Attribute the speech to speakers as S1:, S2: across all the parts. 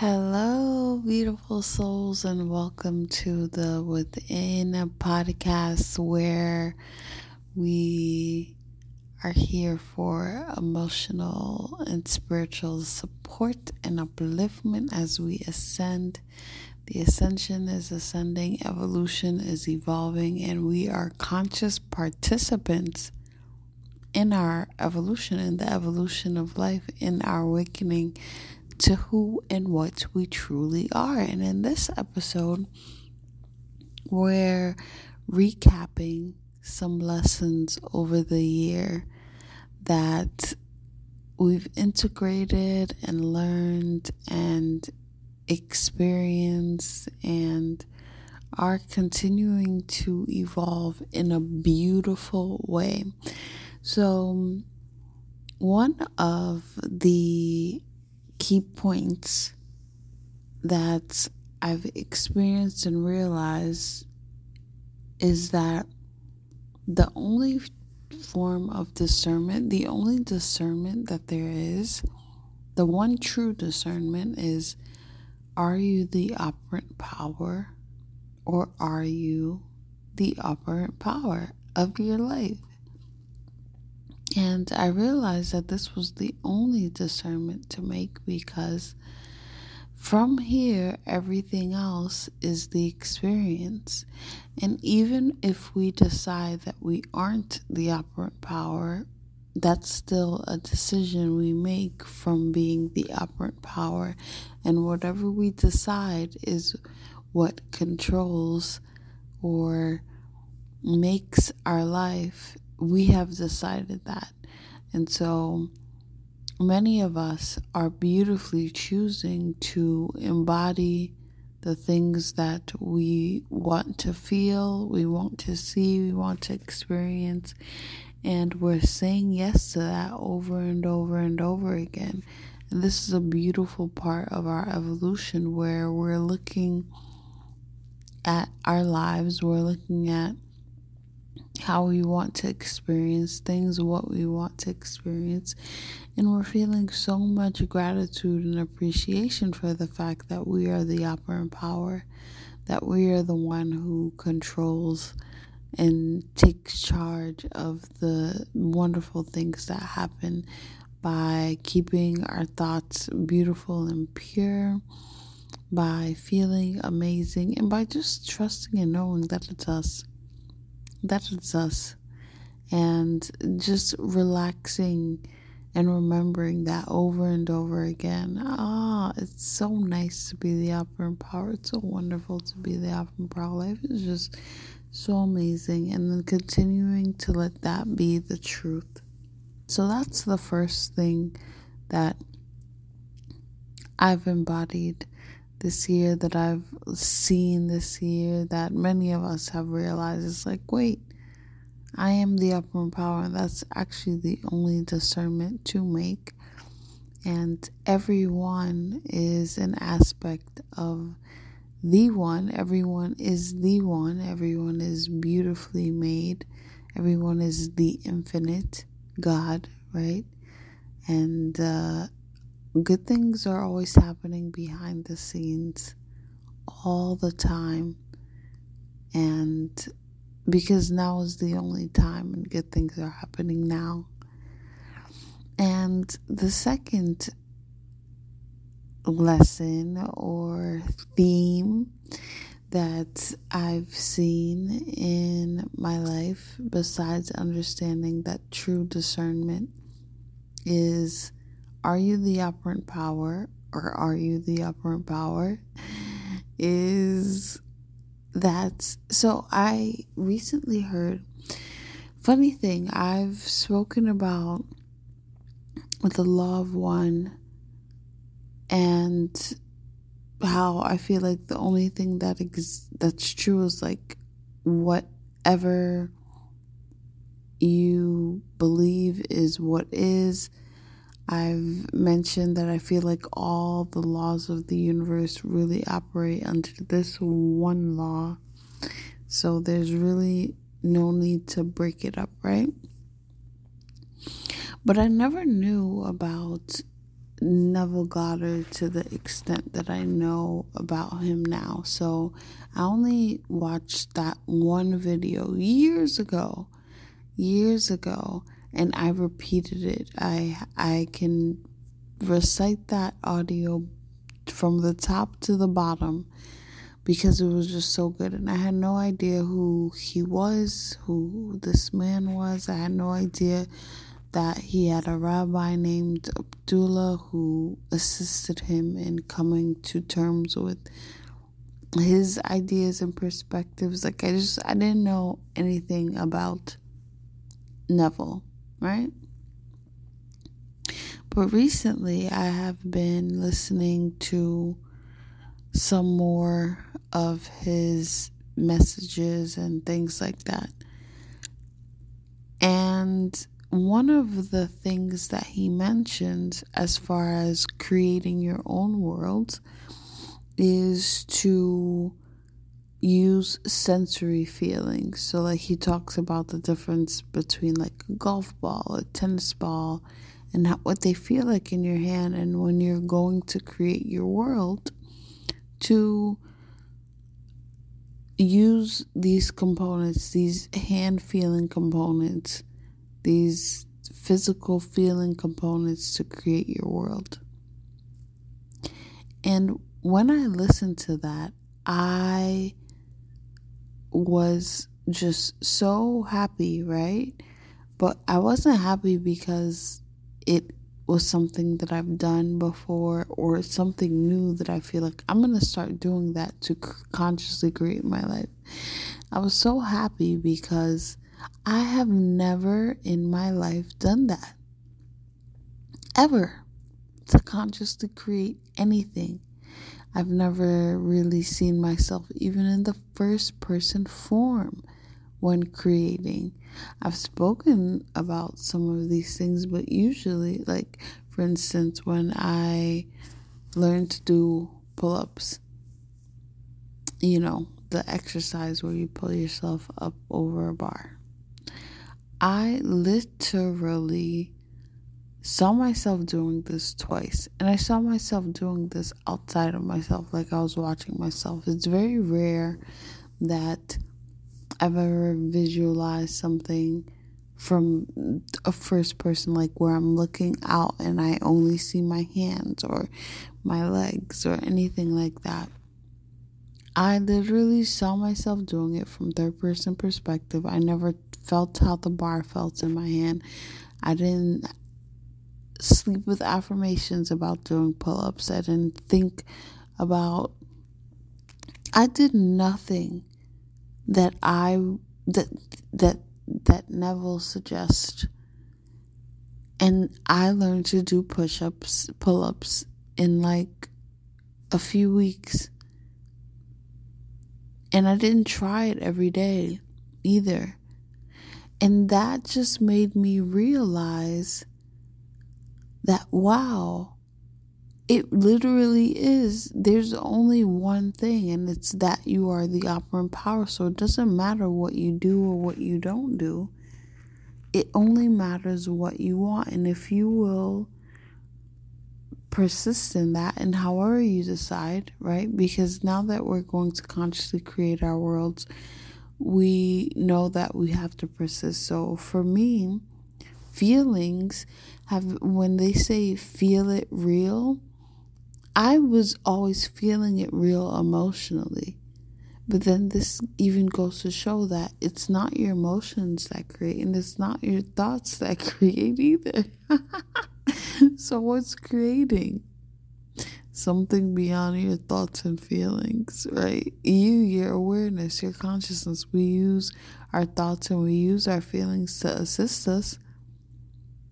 S1: Hello, beautiful souls, and welcome to the Within podcast where we are here for emotional and spiritual support and upliftment as we ascend. The ascension is ascending, evolution is evolving, and we are conscious participants in our evolution, in the evolution of life, in our awakening to who and what we truly are. And in this episode, we're recapping some lessons over the year that we've integrated and learned and experienced and are continuing to evolve in a beautiful way. So, one of the key points that I've experienced and realized is that the only form of discernment, the only discernment that there is, the one true discernment is are you the operant power or are you the operant power of your life? And I realized that this was the only discernment to make because from here, everything else is the experience. And even if we decide that we aren't the operant power, that's still a decision we make from being the operant power. And whatever we decide is what controls or makes our life we have decided that. And so many of us are beautifully choosing to embody the things that we want to feel, we want to see, we want to experience. And we're saying yes to that over and over and over again. And this is a beautiful part of our evolution where we're looking at our lives, we're looking at how we want to experience things, what we want to experience. And we're feeling so much gratitude and appreciation for the fact that we are the operant power, that we are the one who controls and takes charge of the wonderful things that happen by keeping our thoughts beautiful and pure, by feeling amazing, and by just trusting and knowing that it's us that is us. And just relaxing and remembering that over and over again. Ah, it's so nice to be the operant power. It's so wonderful to be the operant power. Life is just so amazing. And then continuing to let that be the truth. So that's the first thing that I've embodied this year that I've seen this year that many of us have realized it's like, wait, I am the operant power. And That's actually the only discernment to make. And everyone is an aspect of the one. Everyone is the one. Everyone is beautifully made. Everyone is the infinite God, right? And uh, good things are always happening behind the scenes all the time. And because now is the only time and good things are happening now. And the second lesson or theme that I've seen in my life, besides understanding that true discernment is are you the operant power or are you the operant power? Is that so? I recently heard, funny thing, I've spoken about with the law of one and how I feel like the only thing that ex- that's true is like whatever you believe is what is I've mentioned that I feel like all the laws of the universe really operate under this one law. So there's really no need to break it up, right? But I never knew about Neville Goddard to the extent that I know about him now. So I only watched that one video years ago, years ago, and I repeated it. I I can recite that audio from the top to the bottom because it was just so good and I had no idea who he was, who this man was. I had no idea that he had a rabbi named Abdullah who assisted him in coming to terms with his ideas and perspectives. Like I just I didn't know anything about Neville, right? But recently I have been listening to some more of his messages and things like that. And one of the things that he mentions as far as creating your own world is to use sensory feelings. So, like, he talks about the difference between like a golf ball, a tennis ball, and what they feel like in your hand. And when you're going to create your world, to use these components, these hand feeling components, these physical feeling components to create your world. And when I listened to that, I was just so happy, right? But I wasn't happy because it was something that I've done before or something new that I feel like I'm going to start doing that to consciously create my life. I was so happy because I have never in my life done that. Ever. To consciously create anything. I've never really seen myself even in the first person form when creating. I've spoken about some of these things, but usually, like for instance, when I learned to do pull ups, you know, the exercise where you pull yourself up over a bar, I literally saw myself doing this twice and i saw myself doing this outside of myself like i was watching myself it's very rare that I've ever visualized something from a first person, like where I'm looking out and I only see my hands or my legs or anything like that. I literally saw myself doing it from third person perspective. I never felt how the bar felt in my hand. I didn't sleep with affirmations about doing pull ups. I didn't think about, I did nothing that I that that that Neville suggests. And I learned to do push-ups, pull-ups in like a few weeks. And I didn't try it every day either. And that just made me realize that wow, it literally is. There's only one thing, and it's that you are the operant power. So it doesn't matter what you do or what you don't do. It only matters what you want. And if you will persist in that, and however you decide, right? Because now that we're going to consciously create our worlds, we know that we have to persist. So for me, feelings have, when they say feel it real, I was always feeling it real emotionally. But then this even goes to show that it's not your emotions that create, and it's not your thoughts that create either. so, what's creating? Something beyond your thoughts and feelings, right? You, your awareness, your consciousness. We use our thoughts and we use our feelings to assist us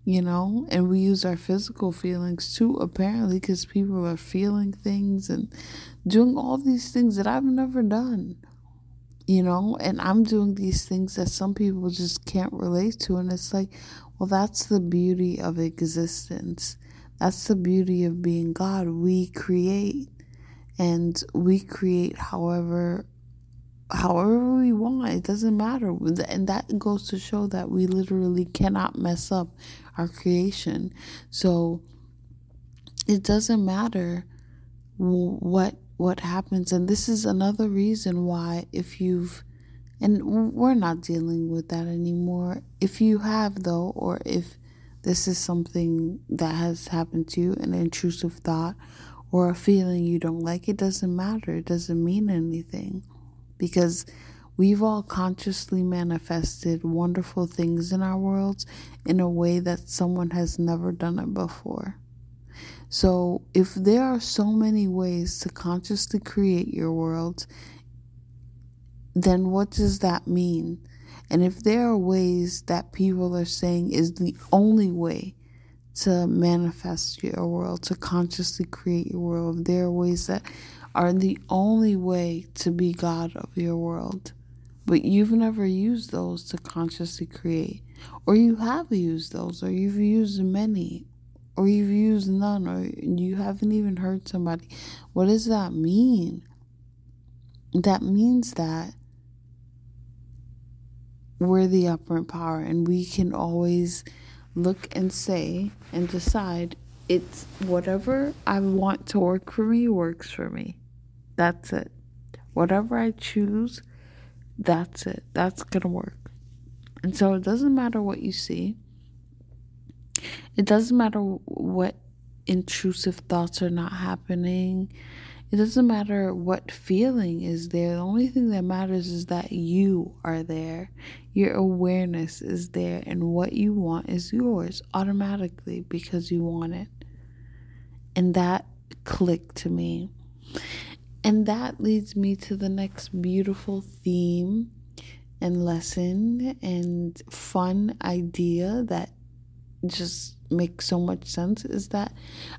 S1: you know, and we use our physical feelings too, apparently, because people are feeling things and doing all these things that I've never done, you know, and I'm doing these things that some people just can't relate to. And it's like, well, that's the beauty of existence. That's the beauty of being God. We create and we create however however we want. It doesn't matter. And that goes to show that we literally cannot mess up our creation. So it doesn't matter what what happens. And this is another reason why if you've and we're not dealing with that anymore. If you have though or if this is something that has happened to you an intrusive thought or a feeling you don't like it doesn't matter. It doesn't mean anything because we've all consciously manifested wonderful things in our worlds in a way that someone has never done it before so, if there are so many ways to consciously create your world, then what does that mean? And if there are ways that people are saying is the only way to manifest your world, to consciously create your world, there are ways that are the only way to be God of your world, but you've never used those to consciously create, or you have used those, or you've used many, or you've used none, or you haven't even heard somebody. What does that mean? That means that we're the operant power, and we can always look and say and decide it's whatever I want to work for me works for me. That's it. Whatever I choose, that's it. That's going to work. And so it doesn't matter what you see. It doesn't matter what intrusive thoughts are not happening. It doesn't matter what feeling is there. The only thing that matters is that you are there. Your awareness is there, and what you want is yours automatically because you want it. And that clicked to me. And that leads me to the next beautiful theme and lesson and fun idea that just makes so much sense is that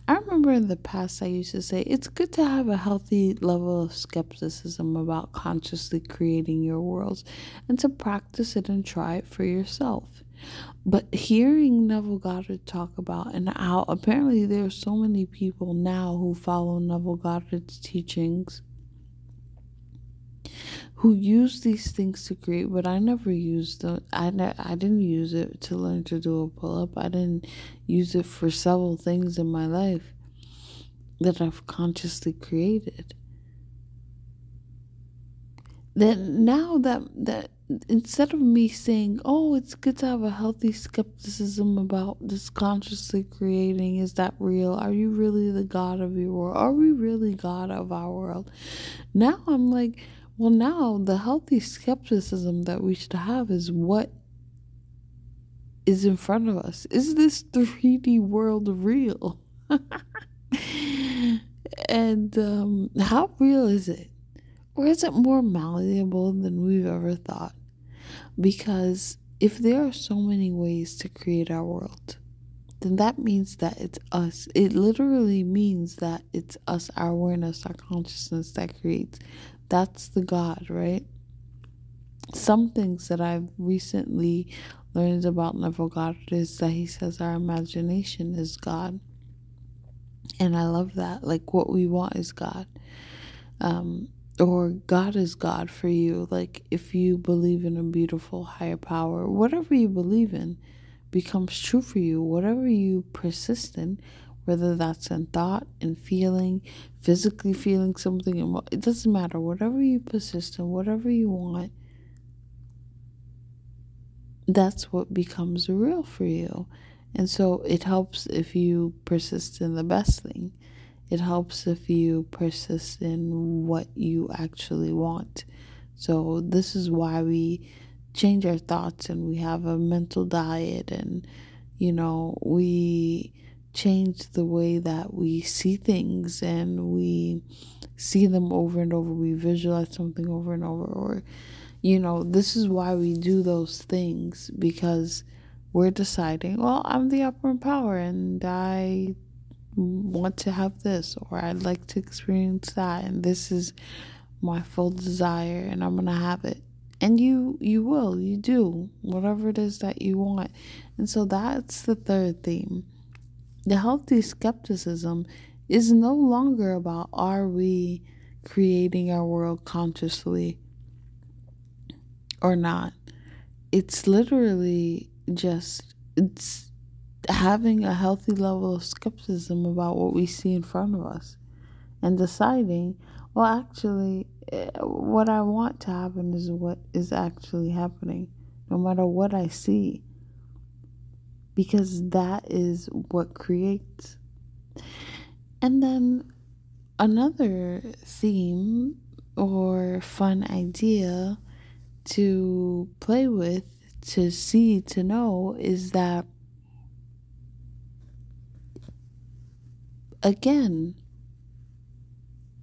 S1: I remember in the past I used to say it's good to have a healthy level of skepticism about consciously creating your worlds and to practice it and try it for yourself. But hearing Neville Goddard talk about and how apparently there are so many people now who follow Neville Goddard's teachings who use these things to create, but I never used them. I, ne- I didn't use it to learn to do a pull up. I didn't use it for several things in my life that I've consciously created. Then now that that instead of me saying, "Oh, it's good to have a healthy skepticism about this consciously creating, is that real? Are you really the God of your world? Are we really God of our world?" Now I'm like well, now the healthy skepticism that we should have is what is in front of us. Is this 3D world real? and um, how real is it? Or is it more malleable than we've ever thought? Because if there are so many ways to create our world, then that means that it's us. It literally means that it's us, our awareness, our consciousness that creates that's the God, right? Some things that I've recently learned about Neville Goddard is that he says our imagination is God. And I love that. Like what we want is God. Um, or God is God for you. Like if you believe in a beautiful higher power, whatever you believe in becomes true for you. Whatever you persist in whether that's in thought and feeling, physically feeling something, it doesn't matter. Whatever you persist in, whatever you want, that's what becomes real for you. And so it helps if you persist in the best thing. It helps if you persist in what you actually want. So, this is why we change our thoughts and we have a mental diet and, you know, we change the way that we see things and we see them over and over. We visualize something over and over. Or, you know, this is why we do those things because we're deciding, well, I'm the operant power and I want to have this or I'd like to experience that and this is my full desire and I'm going to have it. And you you will, you do whatever it is that you want. And so that's the third theme the healthy skepticism is no longer about are we creating our world consciously or not. It's literally just it's having a healthy level of skepticism about what we see in front of us and deciding, well, actually, eh, what I want to happen is what is actually happening, no matter what I see, because that is what creates. And then another theme or fun idea to play with, to see, to know is that again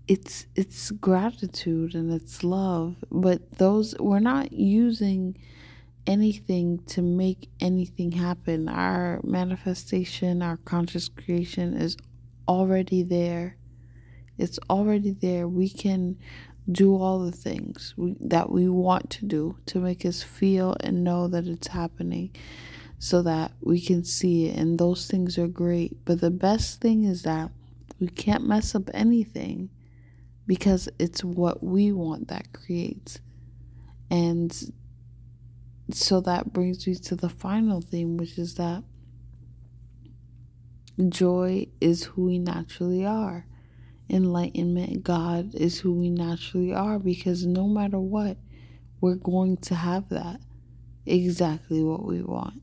S1: it's it's gratitude and it's love but those we're not using anything to make anything happen. Our manifestation our conscious creation is already there. It's already there. We can do all the things we, that we want to do to make us feel and know that it's happening so that we can see it. And those things are great. But the best thing is that we can't mess up anything because it's what we want that creates. And so that brings me to the final theme, which is that joy is who we naturally are. Enlightenment, God is who we naturally are because no matter what, we're going to have that exactly what we want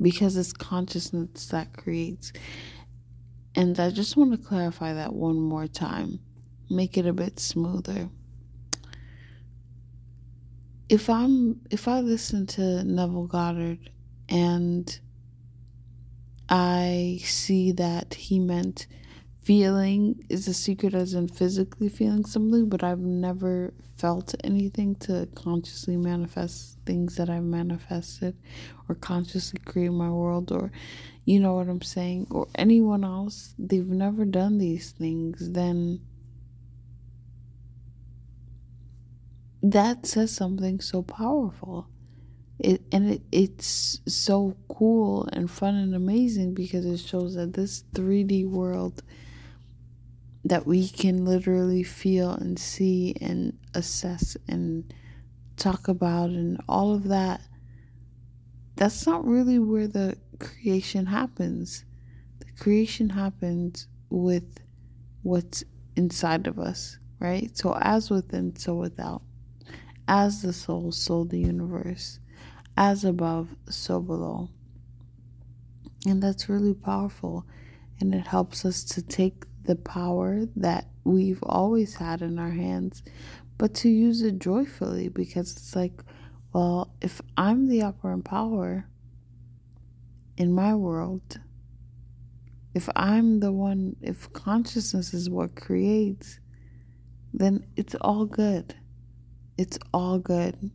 S1: because it's consciousness that creates. And I just want to clarify that one more time, make it a bit smoother. If I'm if I listen to Neville Goddard and I see that he meant feeling is a secret as in physically feeling something, but I've never felt anything to consciously manifest things that I've manifested or consciously create my world or you know what I'm saying, or anyone else, they've never done these things, then that says something so powerful. It and it, it's so cool and fun and amazing because it shows that this 3D world that we can literally feel and see and assess and talk about and all of that that's not really where the creation happens. The creation happens with what's inside of us right? So as within so without. As the soul so the universe. As above so below. And that's really powerful. And it helps us to take the power that we've always had in our hands, but to use it joyfully because it's like, well, if I'm the operant power in my world, if I'm the one, if consciousness is what creates, then it's all good. It's all good.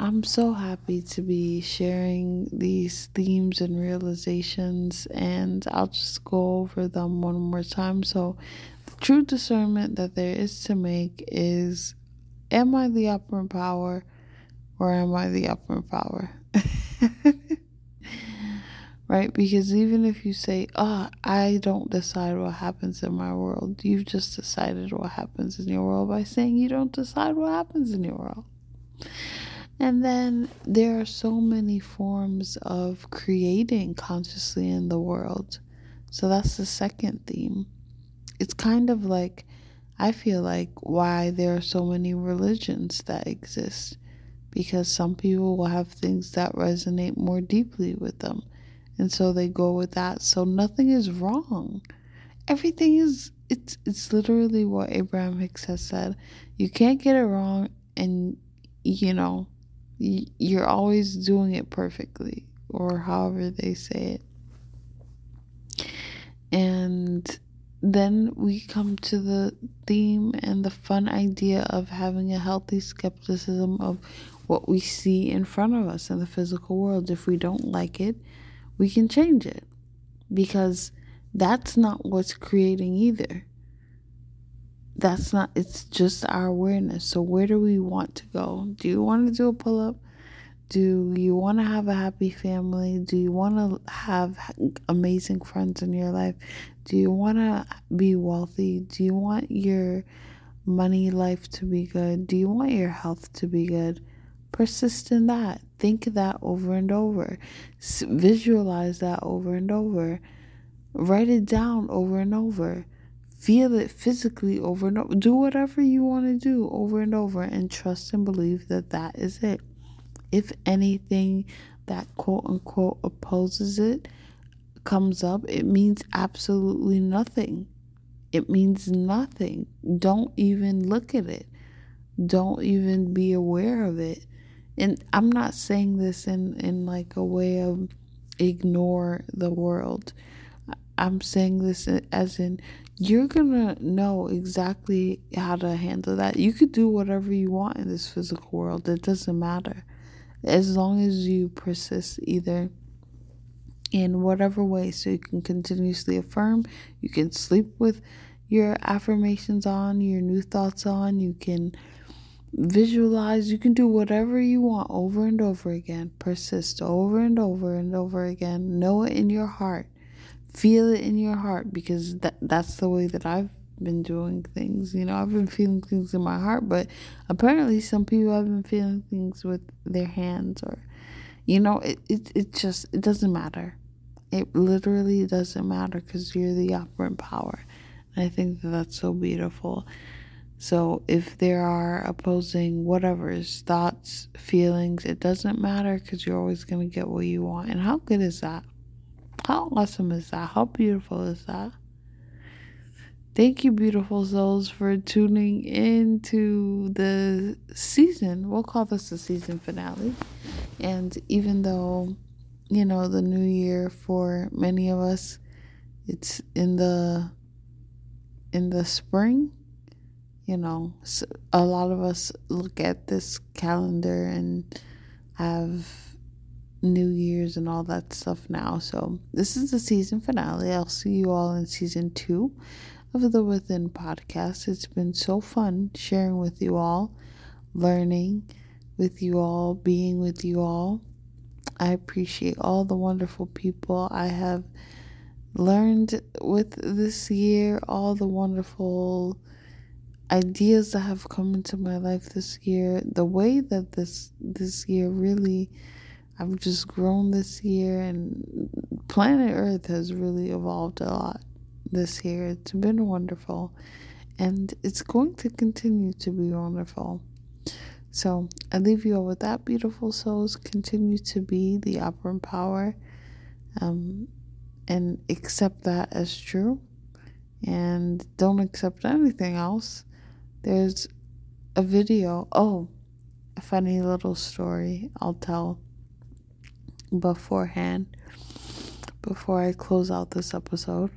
S1: I'm so happy to be sharing these themes and realizations, and I'll just go over them one more time. So, the true discernment that there is to make is Am I the operant power or am I the operant power? right? Because even if you say, Oh, I don't decide what happens in my world, you've just decided what happens in your world by saying you don't decide what happens in your world. And then there are so many forms of creating consciously in the world. So that's the second theme. It's kind of like, I feel like, why there are so many religions that exist. Because some people will have things that resonate more deeply with them. And so they go with that. So nothing is wrong. Everything is, it's, it's literally what Abraham Hicks has said. You can't get it wrong, and, you know, you're always doing it perfectly, or however they say it. And then we come to the theme and the fun idea of having a healthy skepticism of what we see in front of us in the physical world. If we don't like it, we can change it because that's not what's creating either that's not it's just our awareness so where do we want to go do you want to do a pull-up do you want to have a happy family do you want to have amazing friends in your life do you want to be wealthy do you want your money life to be good do you want your health to be good Persist in that. Think that over and over. Visualize that over and over. Write it down over and over. Feel it physically over and over. Do whatever you want to do over and over and trust and believe that that is it. If anything that quote unquote opposes it comes up, it means absolutely nothing. It means nothing. Don't even look at it. Don't even be aware of it. And I'm not saying this in, in like a way of ignore the world. I'm saying this as in you're gonna know exactly how to handle that. You could do whatever you want in this physical world, it doesn't matter. As long as you persist either in whatever way, so you can continuously affirm, you can sleep with your affirmations on, your new thoughts on, you can visualize, you can do whatever you want over and over again. Persist over and over and over again. Know it in your heart feel it in your heart because that that's the way that I've been doing things. You know, I've been feeling things in my heart, but apparently some people have been feeling things with their hands or you know, it it, it just it doesn't matter. It literally doesn't matter because you're the operant power. And I think that that's so beautiful. So if there are opposing whatever's thoughts, feelings, it doesn't matter because you're always going to get what you want. And how good is that? How awesome is that? How beautiful is that? Thank you, beautiful souls, for tuning into the season. We'll call this the season finale. And even though, you know, the new year for many of us, it's in the in the spring, you know, a lot of us look at this calendar and have New Year's and all that stuff now. So, this is the season finale. I'll see you all in season two of the Within podcast. It's been so fun sharing with you all, learning with you all, being with you all. I appreciate all the wonderful people I have learned with this year, all the wonderful ideas that have come into my life this year, the way that this this year really I've just grown this year, and planet Earth has really evolved a lot this year. It's been wonderful, and it's going to continue to be wonderful. So I leave you all with that, beautiful souls. Continue to be the operant power, um, and accept that as true, and don't accept anything else. There's a video. Oh, a funny little story I'll tell beforehand before I close out this episode.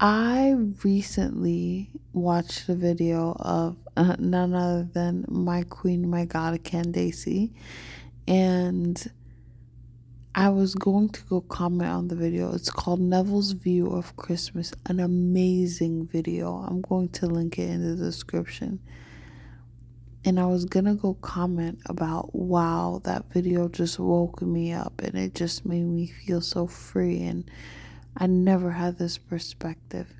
S1: I recently watched a video of uh, none other than my queen, my god, Candace, and I was going to go comment on the video. It's called Neville's View of Christmas, an amazing video. I'm going to link it in the description and I was gonna go comment about wow, that video just woke me up and it just made me feel so free. And I never had this perspective.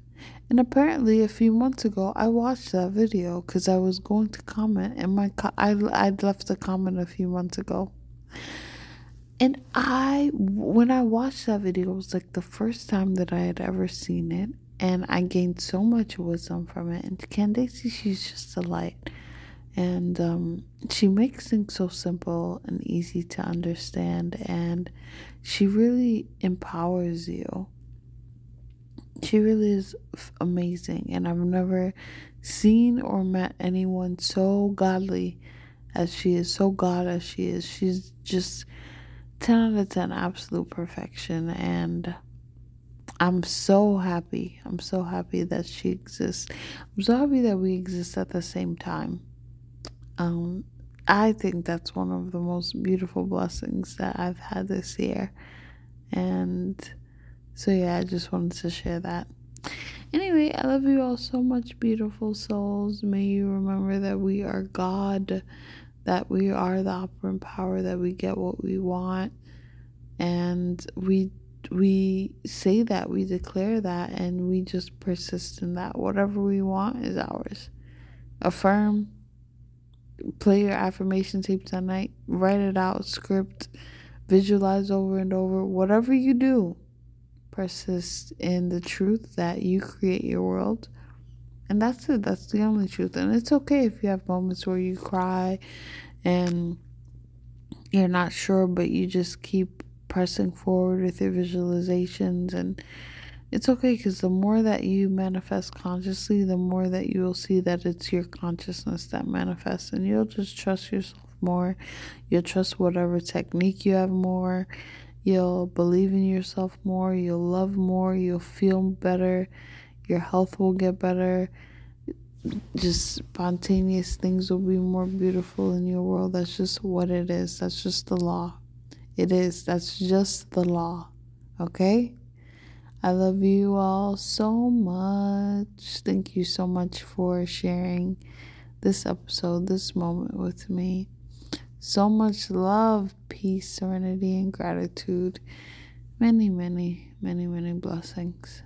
S1: And apparently, a few months ago, I watched that video because I was going to comment, and my co- I I'd left a comment a few months ago. And I, when I watched that video, it was like the first time that I had ever seen it, and I gained so much wisdom from it. And Candace, she's just a light. And um, she makes things so simple and easy to understand, and she really empowers you. She really is amazing, and I've never seen or met anyone so godly as she is, so God as she is. She's just 10 out of 10 absolute perfection, and I'm so happy. I'm so happy that she exists. I'm so happy that we exist at the same time. Um, I think that's one of the most beautiful blessings that I've had this year. And so, yeah, I just wanted to share that. Anyway, I love you all so much, beautiful souls. May you remember that we are God, that we are the operant power, that we get what we want. And we we say that, we declare that, and we just persist in that. Whatever we want is ours. Affirm, play your affirmation tapes at night, write it out, script, visualize over and over. Whatever you do, persist in the truth that you create your world. And that's it. That's the only truth. And it's okay if you have moments where you cry and you're not sure, but you just keep pressing forward with your visualizations. And it's okay because the more that you manifest consciously, the more that you will see that it's your consciousness that manifests. And you'll just trust yourself more. You'll trust whatever technique you have more. You'll believe in yourself more. You'll love more. You'll feel better. Your health will get better. Just spontaneous things will be more beautiful in your world. That's just what it is. That's just the law. It is. That's just the law. Okay? I love you all so much. Thank you so much for sharing this episode, this moment with me. So much love, peace, serenity, and gratitude. Many, many, many, many blessings.